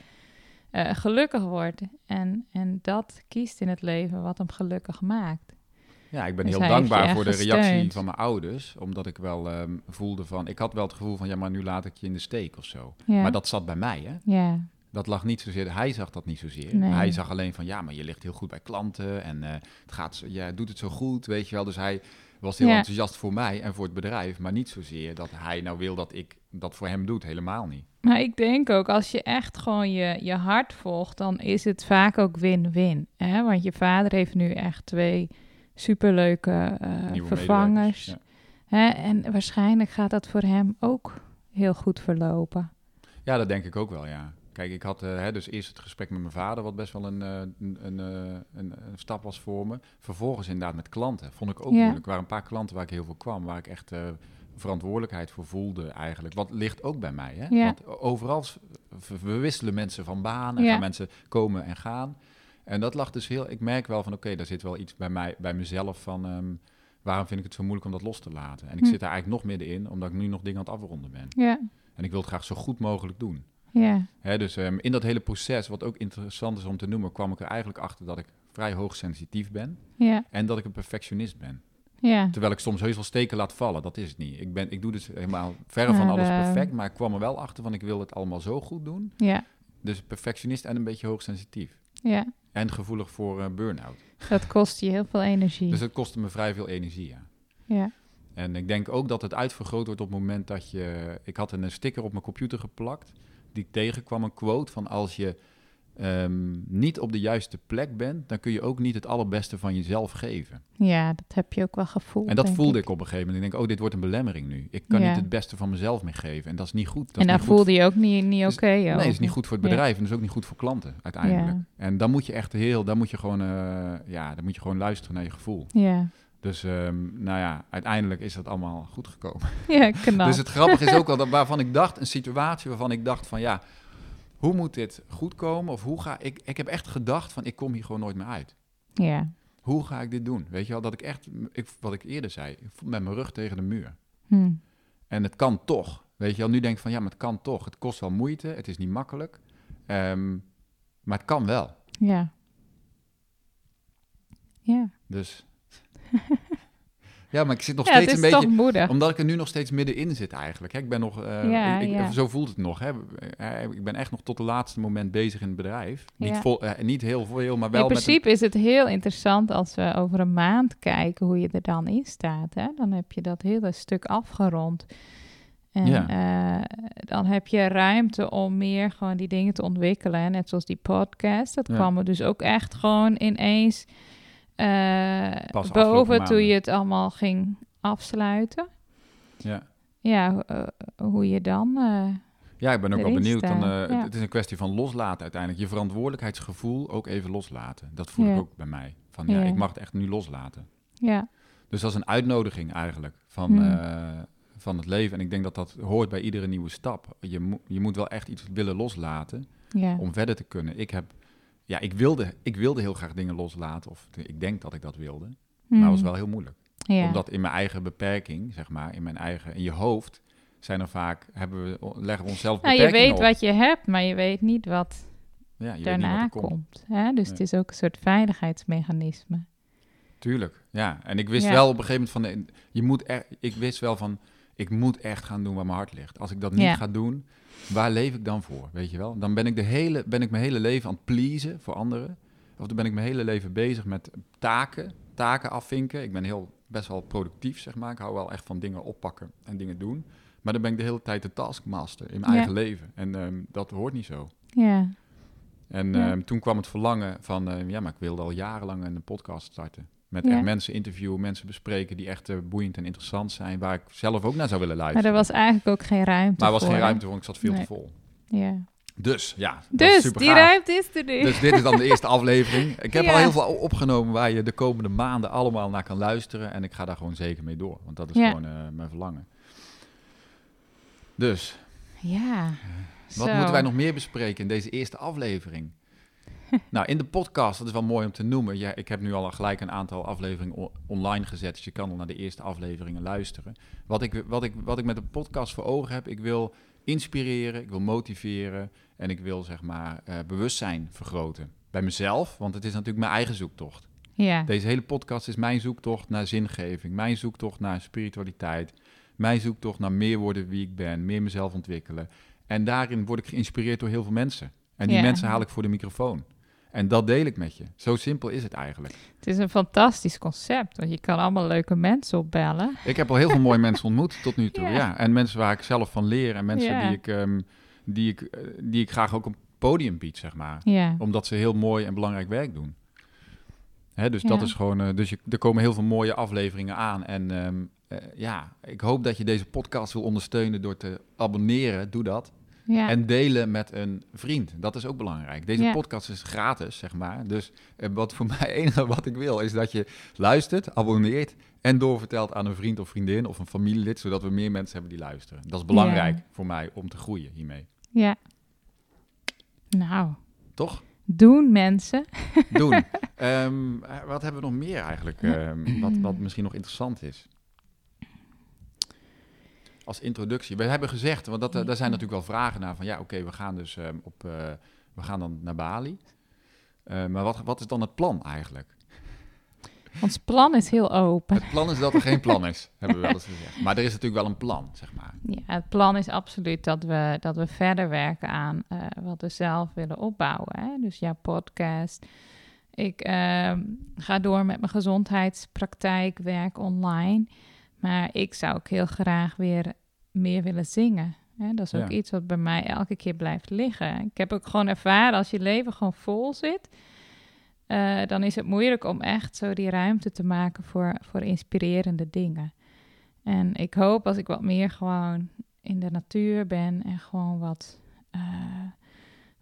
eh, gelukkig wordt. En, en dat kiest in het leven wat hem gelukkig maakt. Ja, ik ben Dus heel dankbaar voor de reactie gesteund. van mijn ouders. Omdat ik wel ehm, voelde van, ik had wel het gevoel van, ja, maar nu laat ik je in de steek of zo. Ja, Maar dat zat bij mij, hè. ja, Dat lag niet zozeer, hij zag dat niet zozeer. Nee. Hij zag alleen van, ja, maar je ligt heel goed bij klanten en eh, het gaat, zo- jij doet het zo goed, weet je wel. Dus hij was heel Ja. enthousiast voor mij en voor het bedrijf, maar niet zozeer dat hij nou wil dat ik dat voor hem doe, helemaal niet. maar ik denk ook als je echt gewoon je, je hart volgt, dan is het vaak ook win-win. Hè? Want je vader heeft nu echt twee superleuke Nieuwe vervangers. Hè? En waarschijnlijk gaat dat voor hem ook heel goed verlopen. Ja. dat denk ik ook wel, ja. kijk, ik had eh, hè, dus eerst het gesprek met mijn vader, wat best wel een, eh, een, een, een, stap was voor me. Vervolgens inderdaad met klanten, vond ik ook Ja. moeilijk. Er waren een paar klanten waar ik heel veel kwam, waar ik echt verantwoordelijkheid voor voelde eigenlijk. Wat ligt ook bij mij, hè? Ja. Want overal, we wisselen mensen van baan en Ja. gaan mensen komen en gaan. En dat lag dus heel, ik merk wel van, oké, daar zit wel iets bij mij, bij mezelf van... ehm, waarom vind ik het zo moeilijk om dat los te laten? En ik Hm. zit daar eigenlijk nog middenin, omdat ik nu nog dingen aan het afronden ben. Ja, En ik wil het graag zo goed mogelijk doen. ja, Hè, dus ehm, in dat hele proces, wat ook interessant is om te noemen, kwam ik er eigenlijk achter dat ik vrij hoogsensitief ben ja, en dat ik een perfectionist ben. ja. Terwijl ik soms heus wel steken laat vallen, dat is het niet. Ik, ben, ik doe dus helemaal verre van Maar, alles perfect, maar ik kwam er wel achter van ik wil het allemaal zo goed doen. Ja, Dus perfectionist en een beetje hoogsensitief. ja. En gevoelig voor eh, burn-out. Dat kost je heel veel energie. Dus dat kostte me vrij veel energie, ja. ja, En ik denk ook dat het uitvergroot wordt op het moment dat je... Ik had een sticker op mijn computer geplakt, die ik tegenkwam, een quote van als je ehm, niet op de juiste plek bent, dan kun je ook niet het allerbeste van jezelf geven. ja, dat heb je ook wel gevoeld. En dat voelde ik. op een gegeven moment. Ik denk, oh, dit wordt een belemmering nu. Ik kan Ja. niet het beste van mezelf meer geven. En dat is niet goed. Dat en dan voelde je ook niet, niet Dus- oké. Nee, dat is niet goed voor het Ja. bedrijf en dat is ook niet goed voor klanten uiteindelijk. Ja. En dan moet je echt heel, dan moet je gewoon, eh, ja, dan moet je gewoon luisteren naar je gevoel. Ja, Dus, ehm, nou ja, uiteindelijk is dat allemaal goed gekomen. ja knap. [LAUGHS] Dus het grappige is ook wel dat waarvan ik dacht, een situatie waarvan ik dacht van, ja, hoe moet dit goed komen? Of hoe ga ik, ik heb echt gedacht van, ik kom hier gewoon nooit meer uit. Ja, Hoe ga ik dit doen? Weet je wel, dat ik echt, ik, wat ik eerder zei, ik voel met mijn rug tegen de muur. hm. En het kan toch. Weet je wel, nu denk ik van ja, maar het kan toch. Het kost wel moeite, het is niet makkelijk. Ehm, maar het kan wel. ja. Ja, Dus. [LAUGHS] ja, maar ik zit nog ja steeds een beetje. Omdat ik er nu nog steeds middenin zit eigenlijk. Hè. Ik ben nog. eh, Ja, ik, ik- ja. Zo voelt het nog. Hè. Eh, Ik ben echt nog tot het laatste moment bezig in het bedrijf. Niet, vol, eh, niet heel veel, maar wel In met. Een, principe is het heel interessant als we over een maand kijken hoe je er dan in staat. Hè? Dan heb je dat hele stuk afgerond. En Ja. dan heb je ruimte om meer gewoon die dingen te ontwikkelen. Net zoals die podcast. Dat kwam er dus ook echt gewoon ineens Pas afgelopen boven toen je het allemaal ging afsluiten. ja. Ja, eh, hoe je dan... eh, ja, ik ben ook wel benieuwd. Dan, eh, ja. Het is een kwestie van loslaten uiteindelijk. Je verantwoordelijkheidsgevoel ook even loslaten. Dat voel ik ook bij mij. Van ja, Ja. ik mag het echt nu loslaten. ja, Dus dat is een uitnodiging eigenlijk van, Hmm. eh, van het leven. En ik denk dat dat hoort bij iedere nieuwe stap. Je, moet je moet wel echt iets willen loslaten ja. om verder te kunnen. Ik, heb, ja, ik, wilde, ik wilde heel graag dingen loslaten, of ik denk dat ik dat wilde. Maar het was Hmm. wel heel moeilijk. ja. Omdat in mijn eigen beperking, zeg maar, in mijn eigen, in je hoofd, zijn er vaak, hebben we, leggen we onszelf Nou, je weet op. wat je hebt, maar je weet niet wat ja, je weet niet daarna wat komt. komt. Hè? Dus het is ook een soort veiligheidsmechanisme. Tuurlijk, ja. En ik wist Ja. wel op een gegeven moment van, je moet er, ik wist wel van, ik moet echt gaan doen waar mijn hart ligt. Als ik dat niet Ja. ga doen, waar leef ik dan voor, weet je wel? Dan ben ik, de hele, ben ik mijn hele leven aan het pleasen voor anderen. Of dan ben ik mijn hele leven bezig met taken, taken afvinken. Ik ben heel, best wel productief, zeg maar. Ik hou wel echt van dingen oppakken en dingen doen. Maar dan ben ik de hele tijd de taskmaster in mijn Ja. eigen leven. En ehm, dat hoort niet zo. Ja, En Ja. ehm, toen kwam het verlangen van, ehm, ja, maar ik wilde al jarenlang een podcast starten. Met Ja. echt mensen interviewen, mensen bespreken die echt eh, boeiend en interessant zijn, waar ik zelf ook naar zou willen maar luisteren. er was eigenlijk ook geen ruimte maar er was voor, geen hè? ruimte voor, ik zat veel Nee. te vol. Ja. Dus ja, Dus, super die gaaf. ruimte is er nu. Dus dit is dan de eerste aflevering. Ik heb [LAUGHS] Ja. al heel veel opgenomen waar je de komende maanden allemaal naar kan luisteren. En ik ga daar gewoon zeker mee door, want dat is Ja. gewoon eh, mijn verlangen. Dus, ja. Wat moeten wij nog meer bespreken in deze eerste aflevering? [LAUGHS] nou, in de podcast, dat is wel mooi om te noemen. Ja, ik heb nu al gelijk een aantal afleveringen online gezet. Dus je kan al naar de eerste afleveringen luisteren. Wat ik, wat, ik, wat ik met de podcast voor ogen heb, ik wil inspireren, ik wil motiveren. En ik wil zeg maar eh, bewustzijn vergroten. Bij mezelf, want het is natuurlijk mijn eigen zoektocht. Ja. Deze hele podcast is mijn zoektocht naar zingeving, mijn zoektocht naar spiritualiteit, mijn zoektocht naar meer worden wie ik ben, meer mezelf ontwikkelen. En daarin word ik geïnspireerd door heel veel mensen. En die Ja. mensen haal ik voor de microfoon. En dat deel ik met je. Zo simpel is het eigenlijk. Het is een fantastisch concept, want je kan allemaal leuke mensen opbellen. Ik heb al heel veel mooie [LAUGHS] mensen ontmoet tot nu toe. Ja. Ja. En mensen waar ik zelf van leer. En mensen Ja. die, ik, ehm, die, ik, eh, die ik graag ook een podium bied, zeg maar. Ja. Omdat ze heel mooi en belangrijk werk doen. Hè, dus dat is gewoon. eh, dus je, er komen heel veel mooie afleveringen aan. En ehm, eh, ja, ik hoop dat je deze podcast wil ondersteunen door te abonneren. Doe dat. Ja. En delen met een vriend. Dat is ook belangrijk. Deze Ja. podcast is gratis, zeg maar. Dus eh, wat voor [LAUGHS] mij enige wat ik wil, is dat je luistert, abonneert en doorvertelt aan een vriend of vriendin of een familielid, zodat we meer mensen hebben die luisteren. Dat is belangrijk Ja. voor mij om te groeien hiermee. ja. Nou, Toch? doen mensen. Doen. [LAUGHS] Ehm, eh, wat hebben we nog meer eigenlijk? ehm, wat, wat misschien nog interessant is. Als introductie. We hebben gezegd, want dat, eh, daar zijn natuurlijk wel vragen naar van ja, oké, we gaan dus ehm, op, eh, we gaan dan naar Bali. Eh, maar wat, wat is dan het plan eigenlijk? Ons plan is heel open. Het plan is dat er geen plan is, [LAUGHS] hebben we wel eens gezegd. Maar er is natuurlijk wel een plan, zeg maar. Ja, het plan is absoluut dat we, dat we verder werken aan wat we zelf willen opbouwen. Hè? Dus jouw podcast. Ik ehm, ga door met mijn gezondheidspraktijk, werk online. Maar ik zou ook heel graag weer meer willen zingen. Hè? Dat is ook Ja. iets wat bij mij elke keer blijft liggen. Ik heb ook gewoon ervaren, als je leven gewoon vol zit... eh, dan is het moeilijk om echt zo die ruimte te maken voor, voor inspirerende dingen. En ik hoop als ik wat meer gewoon in de natuur ben en gewoon wat, eh,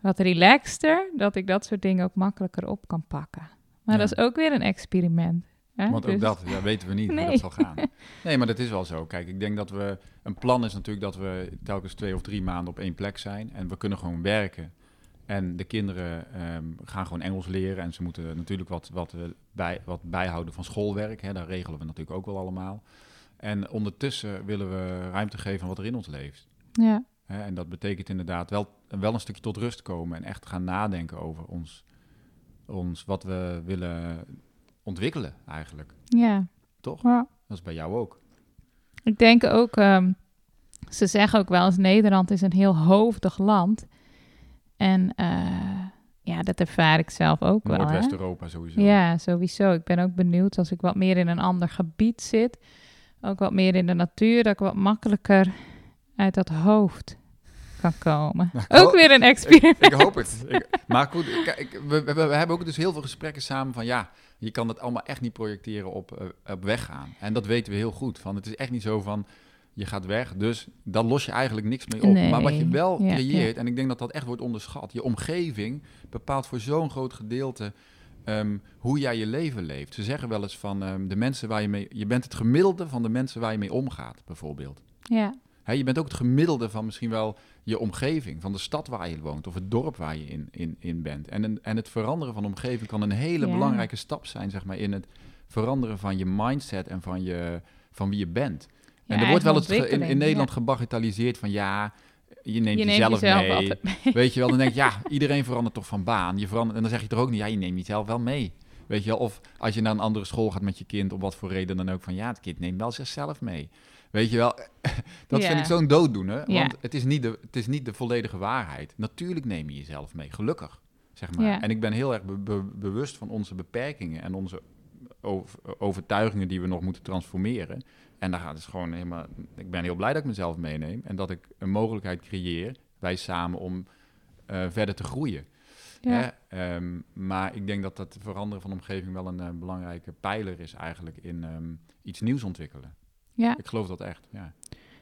wat relaxter, dat ik dat soort dingen ook makkelijker op kan pakken. Maar Ja. dat is ook weer een experiment. Hè? Want ook Dus- dat ja, weten we niet hoe dat zal gaan. [LAUGHS] Nee, maar dat is wel zo. Kijk, ik denk dat we... Een plan is natuurlijk dat we telkens twee of drie maanden op één plek zijn. En we kunnen gewoon werken. En de kinderen ehm, gaan gewoon Engels leren. En ze moeten natuurlijk wat, wat, bij, wat bijhouden van schoolwerk. Hè. Daar regelen we natuurlijk ook wel allemaal. En ondertussen willen we ruimte geven aan wat er in ons leeft. Ja, Hè, en dat betekent inderdaad wel, wel een stukje tot rust komen en echt gaan nadenken over ons, ons wat we willen ontwikkelen eigenlijk. ja. Toch? Ja. Dat is bij jou ook. Ik denk ook, ehm, ze zeggen ook wel eens, Nederland is een heel hoofdig land. En eh, ja, dat ervaar ik zelf ook wel. Noordwest-Europa sowieso. Ja, sowieso. Ik ben ook benieuwd als ik wat meer in een ander gebied zit, ook wat meer in de natuur, dat ik wat makkelijker uit dat hoofd kan komen. Nou, ik Ook hoop- weer een Ik, experiment. ik hoop het. Ik- maar goed, we, we, we hebben ook dus heel veel gesprekken samen van ja, je kan dat allemaal echt niet projecteren op, eh, op weggaan. En dat weten we heel goed. Van, het is echt niet zo van je gaat weg, dus dan los je eigenlijk niks mee op. Nee, maar wat je wel ja, creëert, en ik denk dat dat echt wordt onderschat, je omgeving bepaalt voor zo'n groot gedeelte ehm, hoe jij je leven leeft. Ze zeggen wel eens van ehm, de mensen waar je mee, je bent het gemiddelde van de mensen waar je mee omgaat, bijvoorbeeld. Ja, Hè, je bent ook het gemiddelde van misschien wel je omgeving, van de stad waar je woont of het dorp waar je in, in, in bent. En, een, en het veranderen van de omgeving kan een hele Ja. belangrijke stap zijn, zeg maar, in het veranderen van je mindset en van, je, van wie je bent. Ja, en er wordt wel eens in, in Nederland ja. gebagatelliseerd van ja, je neemt Je neemt jezelf, jezelf mee. altijd mee. Weet je wel, dan denk je ja, [LAUGHS] iedereen verandert toch van baan. Je verandert, en dan zeg je toch ook niet, ja, je neemt jezelf wel mee. Weet je wel, of als je naar een andere school gaat met je kind, om wat voor reden dan ook, van ja, het kind neemt wel zichzelf mee. Weet je wel, [LAUGHS] dat vind ik zo'n dooddoener, want het is, niet de, het is niet de volledige waarheid. Natuurlijk neem je jezelf mee, gelukkig, zeg maar. En ik ben heel erg be- be- bewust van onze beperkingen en onze over- overtuigingen die we nog moeten transformeren. En daar gaat het gewoon helemaal. Ik ben heel blij dat ik mezelf meeneem en dat ik een mogelijkheid creëer, wij samen, om eh, verder te groeien. Ja. Hè? Ehm, maar ik denk dat dat veranderen van de omgeving wel een eh, belangrijke pijler is eigenlijk in ehm, iets nieuws ontwikkelen. Ja. Ik geloof dat echt, ja.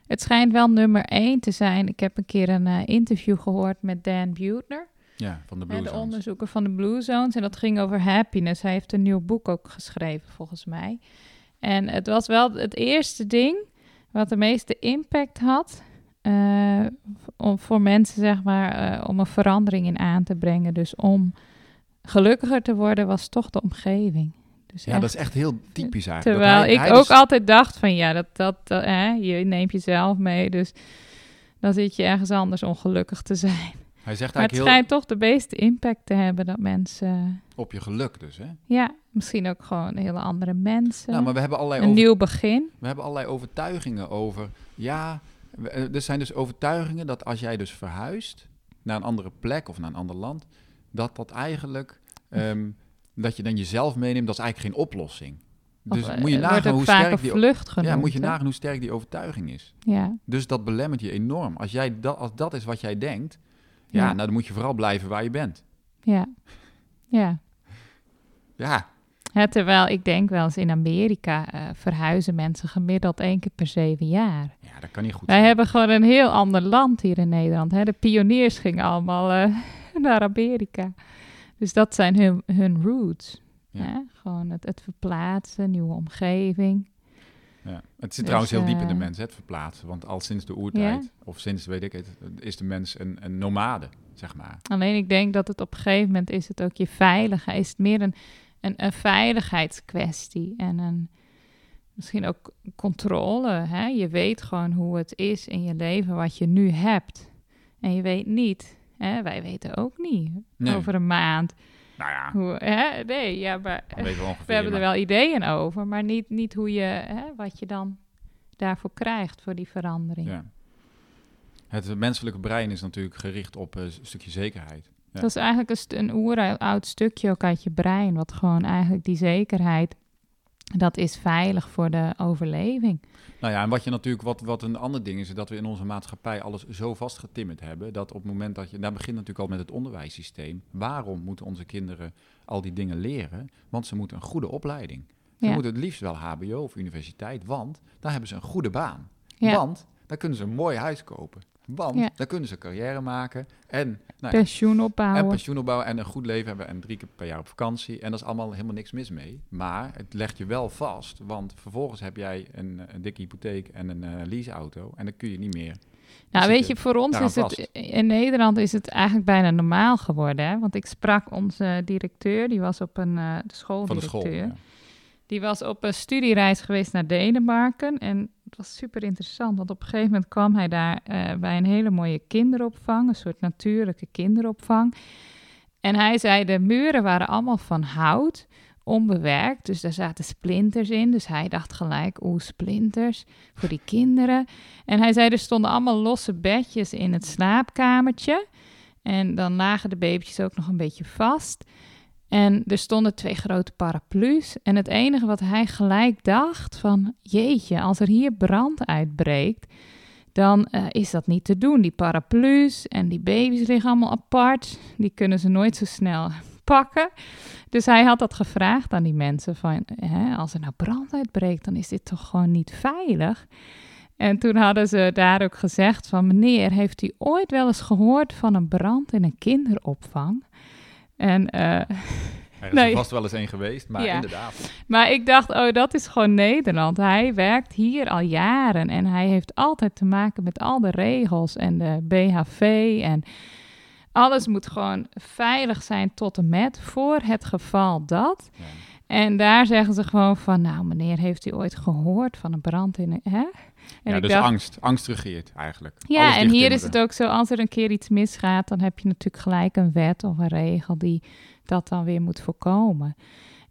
Het schijnt wel nummer één te zijn. Ik heb een keer een eh, interview gehoord met Dan Butner, Ja, van de hè, Blue de Zones. onderzoeker van de Blue Zones. En dat ging over happiness. Hij heeft een nieuw boek ook geschreven, volgens mij. En het was wel het eerste ding wat de meeste impact had. eh, om, voor mensen, zeg maar, eh, om een verandering in aan te brengen. Dus om gelukkiger te worden, was toch de omgeving. Dus Ja, echt- dat is echt heel typisch eigenlijk. Terwijl hij- ik hij ook dus- altijd dacht van ja, dat, dat, dat, hè, je neemt jezelf mee, dus dan zit je ergens anders ongelukkig te zijn. Hij zegt Maar het heel schijnt toch de meeste impact te hebben dat mensen, op je geluk dus, hè? ja, misschien ook gewoon hele andere mensen. Nou, maar we hebben allerlei een over- nieuw begin. We hebben allerlei overtuigingen over. Ja, eh, er zijn dus overtuigingen dat als jij dus verhuist naar een andere plek of naar een ander land, dat dat eigenlijk. [LAUGHS] ehm, dat je dan jezelf meeneemt, dat is eigenlijk geen oplossing. Dus Of, eh, moet je nagaan hoe sterk die, vlucht genoemd. ja, moet je hè? nagaan hoe sterk die overtuiging is. Ja, Dus dat belemmert je enorm. Als, jij dat, als dat is wat jij denkt, ja, Ja. nou dan moet je vooral blijven waar je bent. ja, ja. Ja, Hè, terwijl ik denk wel eens in Amerika eh, verhuizen mensen gemiddeld één keer per zeven jaar. Ja, dat kan niet goed Wij zijn. hebben gewoon een heel ander land hier in Nederland. Hè? De pioniers gingen allemaal eh, [LAUGHS] naar Amerika. Dus dat zijn hun, hun roots. Ja. Gewoon het, het verplaatsen, nieuwe omgeving. Ja. Het zit Dus, trouwens heel diep in de eh, mens, het verplaatsen. Want al sinds de oertijd, of sinds, weet ik het, is de mens een, een nomade, zeg maar. Alleen ik denk dat het op een gegeven moment is het ook je veiligheid. Is het meer een, een, een veiligheidskwestie. En een, misschien ook controle. Hè? Je weet gewoon hoe het is in je leven wat je nu hebt. En je weet niet. Hè? Wij weten ook niet Nee. over een maand. Nou ja, Hoe, hè? Nee, ja, maar we ongeveer. we hebben er wel ideeën over. Maar niet, niet hoe je, hè, wat je dan daarvoor krijgt voor die verandering. Ja. Het menselijke brein is natuurlijk gericht op een stukje zekerheid. Ja. Dat is eigenlijk een, st- een oeroud stukje ook uit je brein, wat gewoon eigenlijk die zekerheid, dat is veilig voor de overleving. Nou ja, en wat je natuurlijk, wat, wat een ander ding is, is dat we in onze maatschappij alles zo vastgetimmerd hebben, dat op het moment dat je, daar begint natuurlijk al met het onderwijssysteem. Waarom moeten onze kinderen al die dingen leren? Want ze moeten een goede opleiding. Ze Ja. moeten het liefst wel HBO of universiteit, want daar hebben ze een goede baan. Ja, Want daar kunnen ze een mooi huis kopen. Want Ja. daar kunnen ze carrière maken en, nou pensioen en opbouwen. pensioen opbouwen en een goed leven hebben en drie keer per jaar op vakantie. En dat is allemaal helemaal niks mis mee. Maar het legt je wel vast, want vervolgens heb jij een, een dikke hypotheek en een eh, leaseauto en dan kun je niet meer. nou, weet je voor ons is het, in Nederland is het eigenlijk bijna normaal geworden. Hè? Want ik sprak onze directeur, die was op een, eh de Van de schooldirecteur. school. ja. Die was op een studiereis geweest naar Denemarken. En het was super interessant, want op een gegeven moment kwam hij daar eh, bij een hele mooie kinderopvang, een soort natuurlijke kinderopvang. En hij zei, de muren waren allemaal van hout, onbewerkt, dus daar zaten splinters in. Dus hij dacht gelijk, oeh, splinters voor die kinderen. En hij zei, er stonden allemaal losse bedjes in het slaapkamertje. En dan lagen de babytjes ook nog een beetje vast. En er stonden twee grote paraplu's. En het enige wat hij gelijk dacht van... jeetje, als er hier brand uitbreekt... dan eh, is dat niet te doen. Die paraplu's en die baby's liggen allemaal apart. Die kunnen ze nooit zo snel pakken. Dus hij had dat gevraagd aan die mensen van... Hè, als er nou brand uitbreekt, dan is dit toch gewoon niet veilig? En toen hadden ze daar ook gezegd van... meneer, heeft u ooit wel eens gehoord van een brand in een kinderopvang? En... eh, Er is Nee. vast wel eens één geweest, maar Ja. inderdaad. maar ik dacht, oh, dat is gewoon Nederland. Hij werkt hier al jaren en hij heeft altijd te maken met al de regels en de BHV en alles moet gewoon veilig zijn tot en met voor het geval dat. Ja. En daar zeggen ze gewoon van, nou meneer, heeft u ooit gehoord van een brand in een... Hè? En ja, dus dacht, angst. Angst regeert eigenlijk. ja, Alles en hier is het ook zo, als er een keer iets misgaat, dan heb je natuurlijk gelijk een wet of een regel die dat dan weer moet voorkomen.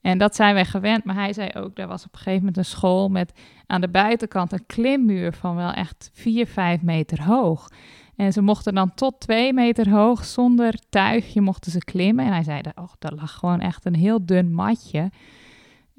En dat zijn wij gewend, maar hij zei ook, er was op een gegeven moment een school met aan de buitenkant een klimmuur van wel echt 4, 5 meter hoog. En ze mochten dan tot 2 meter hoog, zonder tuigje mochten ze klimmen. En hij zei, oh, daar lag gewoon echt een heel dun matje.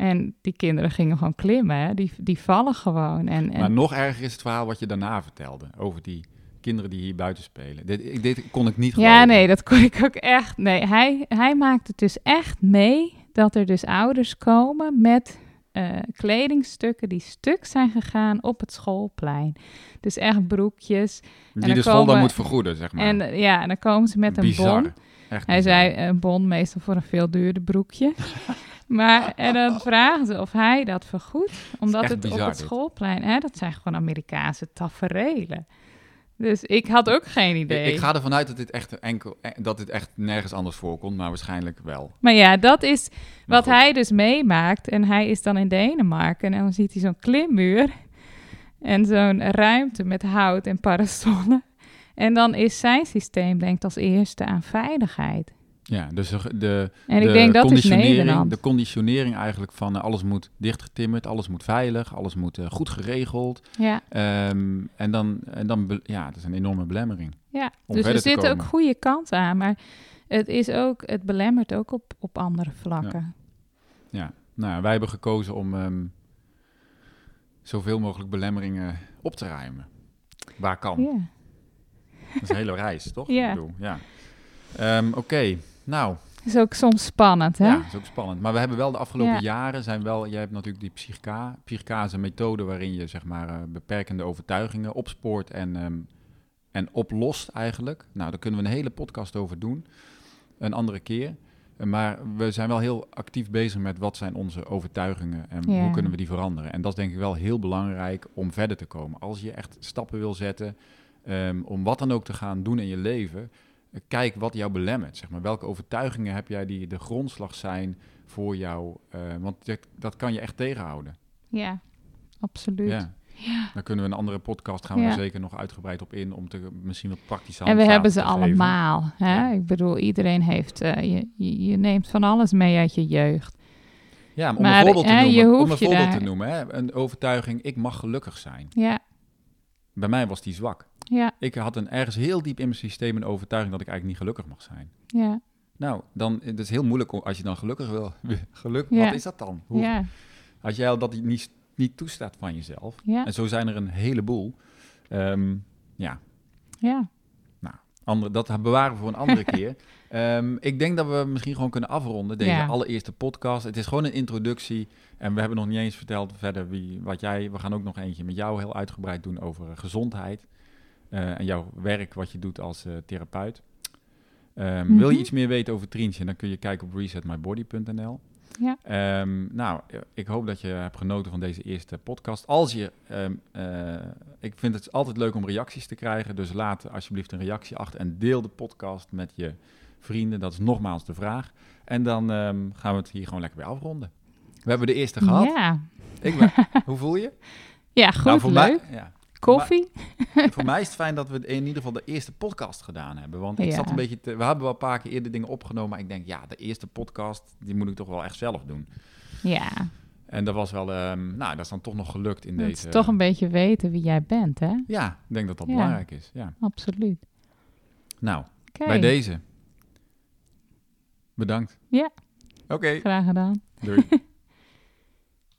En die kinderen gingen gewoon klimmen, hè. Die, die vallen gewoon. En, en Maar nog erger is het verhaal wat je daarna vertelde. Over die kinderen die hier buiten spelen. Dit, kon ik niet geloven. Ja, nee, dat kon ik ook echt. Nee, hij, hij maakt het dus echt mee dat er dus ouders komen met eh, kledingstukken die stuk zijn gegaan op het schoolplein. Dus echt broekjes. Die dan de school dan moet vergoeden, zeg maar. En eh, ja, en dan komen ze met een Bizar. bon. Echt Hij bizar. zei een bon meestal voor een veel duurder broekje. [LAUGHS] maar en dan vragen ze of hij dat vergoedt, omdat het op het schoolplein, hè, dat zijn gewoon Amerikaanse taferelen. Dus ik had ook geen idee. Ik, ik ga ervan uit dat dit, echt enkel, eh, dat dit echt nergens anders voorkomt, maar waarschijnlijk wel. Maar ja, dat is Maar wat goed. hij dus meemaakt. En hij is dan in Denemarken en dan ziet hij zo'n klimmuur en zo'n ruimte met hout en parasolen. En dan is zijn systeem denkt als eerste aan veiligheid. Ja, dus de, de, En de denk dat conditionering-. De conditionering eigenlijk van eh, alles moet dichtgetimmerd, alles moet veilig, alles moet eh, goed geregeld. Ja, Ehm, en dan, en dan ja, dat is een enorme belemmering. ja. Dus er zitten ook goede kanten aan. Maar het, is ook, het belemmert ook op, op andere vlakken. Ja, nou, wij hebben gekozen om ehm, zoveel mogelijk belemmeringen op te ruimen. Waar kan. Ja. Dat is een hele reis, toch? [LAUGHS] Ja. Ik bedoel, ja. Ehm, Oké, nou, is ook soms spannend, hè? Ja, is ook spannend. Maar we hebben wel de afgelopen Ja. jaren zijn wel. Jij hebt natuurlijk die psychica. Psychica is een methode waarin je zeg maar eh, beperkende overtuigingen opspoort en, ehm, en oplost eigenlijk. Nou, daar kunnen we een hele podcast over doen, een andere keer. Eh, Maar we zijn wel heel actief bezig met wat zijn onze overtuigingen en Ja. hoe kunnen we die veranderen. En dat is denk ik wel heel belangrijk om verder te komen. Als je echt stappen wil zetten ehm, om wat dan ook te gaan doen in je leven, kijk wat jou belemmert. Zeg maar. Welke overtuigingen heb jij die de grondslag zijn voor jou? eh, want dat, dat kan je echt tegenhouden. Ja, absoluut. Ja. Ja. Dan kunnen we een andere podcast gaan we Ja. er zeker nog uitgebreid op in om te misschien wat praktische En we hebben ze te allemaal. Hè? Ja. Ik bedoel, iedereen heeft... eh, je, je, je neemt van alles mee uit je jeugd. Ja, maar om Maar, een voorbeeld te je noemen, om een voorbeeld daar- te noemen hè, een overtuiging, ik mag gelukkig zijn. Ja, Bij mij was die zwak. Ja, Ik had een, ergens heel diep in mijn systeem een overtuiging dat ik eigenlijk niet gelukkig mag zijn. ja, Nou, dan het is heel moeilijk om- als je dan gelukkig wil. [LAUGHS] Geluk, Ja. wat is dat dan? Hoe, ja, Als jij al dat niet, niet toestaat van jezelf. ja, En zo zijn er een heleboel. Ehm, ja, ja. andere, dat bewaren we voor een andere [LAUGHS] keer. Ehm, ik denk dat we misschien gewoon kunnen afronden, deze Ja. allereerste podcast. Het is gewoon een introductie. En we hebben nog niet eens verteld verder wie, wat jij... We gaan ook nog eentje met jou heel uitgebreid doen over gezondheid. Eh, en jouw werk, wat je doet als eh, therapeut. Ehm, Wil je Mhm. iets meer weten over Trientje, dan kun je kijken op resetmybody.nl. Ja. Ehm, nou, eh, ik hoop dat je hebt genoten van deze eerste podcast. Als je, ehm, eh, ik vind het altijd leuk om reacties te krijgen, dus laat alsjeblieft een reactie achter en deel de podcast met je vrienden. Dat is nogmaals de vraag. En dan gaan we het hier gewoon lekker weer afronden. We hebben de eerste gehad. Ja, Ik ben, [LAUGHS] hoe voel je? ja goed, Nou, voor leuk. Mij, ja. Koffie? voor [LAUGHS] mij is het fijn dat we in ieder geval de eerste podcast gedaan hebben. Want ik Ja. zat een beetje te, We hebben wel een paar keer eerder dingen opgenomen. Maar ik denk, ja, de eerste podcast, die moet ik toch wel echt zelf doen. Ja, En dat was wel, ehm, nou, dat is dan toch nog gelukt in het deze... is toch een beetje weten wie jij bent, hè? Ja, ik denk dat dat Ja. belangrijk is. Ja. Absoluut. Nou, bij deze. Bedankt. Ja. Oké, graag gedaan. doei. [LAUGHS]